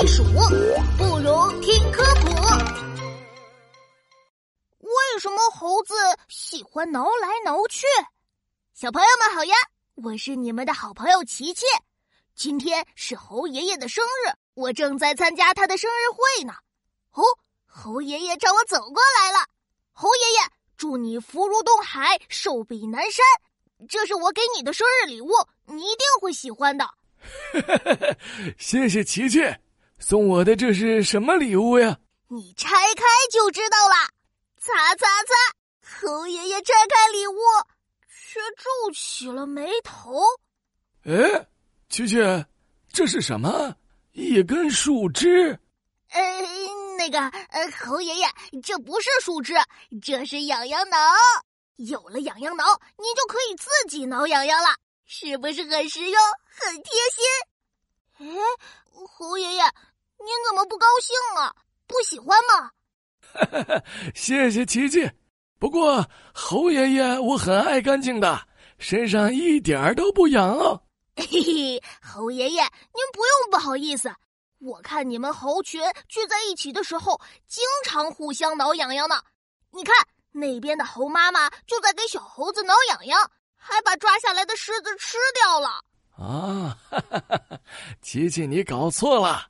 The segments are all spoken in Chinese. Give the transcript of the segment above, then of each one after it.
避暑，不如听科普。为什么猴子喜欢挠来挠去？小朋友们好呀，我是你们的好朋友琪琪。今天是猴爷爷的生日，我正在参加他的生日会呢。哦，猴爷爷朝我走过来了。猴爷爷，祝你福如东海，寿比南山。这是我给你的生日礼物，你一定会喜欢的。谢谢琪琪，送我的这是什么礼物呀？你拆开就知道了。擦擦擦，猴爷爷拆开礼物，却皱起了眉头。哎，琪琪，这是什么？一根树枝？呃，那个，呃，猴爷爷，这不是树枝，这是痒痒挠。有了痒痒挠，你就可以自己挠痒痒了，是不是很实用、很贴心？哎，猴爷爷，您怎么不高兴了？不喜欢吗？哈哈，谢谢琪琪。不过猴爷爷，我很爱干净的，身上一点儿都不痒哦。嘿嘿，猴爷爷，您不用不好意思。我看你们猴群聚在一起的时候，经常互相挠痒痒呢。你看。那边的猴妈妈就在给小猴子挠痒痒，还把抓下来的狮子吃掉了。啊，哈哈哈哈琪琪，你搞错了。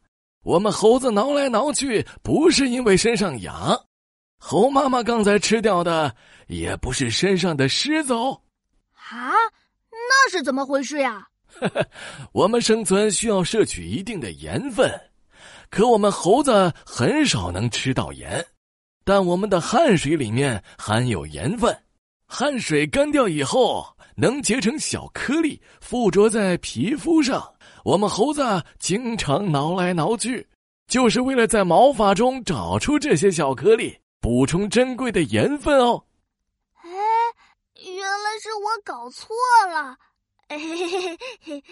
我们猴子挠来挠去，不是因为身上痒。猴妈妈刚才吃掉的，也不是身上的虱子哦。啊，那是怎么回事呀？我们生存需要摄取一定的盐分，可我们猴子很少能吃到盐。但我们的汗水里面含有盐分，汗水干掉以后能结成小颗粒，附着在皮肤上。我们猴子经常挠来挠去，就是为了在毛发中找出这些小颗粒，补充珍贵的盐分哦。哎，原来是我搞错了。嘿嘿嘿嘿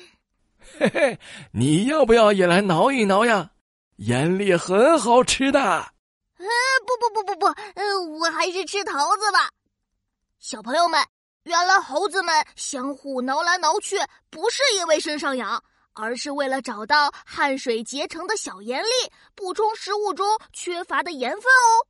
嘿嘿，你要不要也来挠一挠呀？盐粒很好吃的。呃，不不不不不，呃，我还是吃桃子吧。小朋友们，原来猴子们相互挠来挠去，不是因为身上痒，而是为了找到汗水结成的小盐粒，补充食物中缺乏的盐分哦。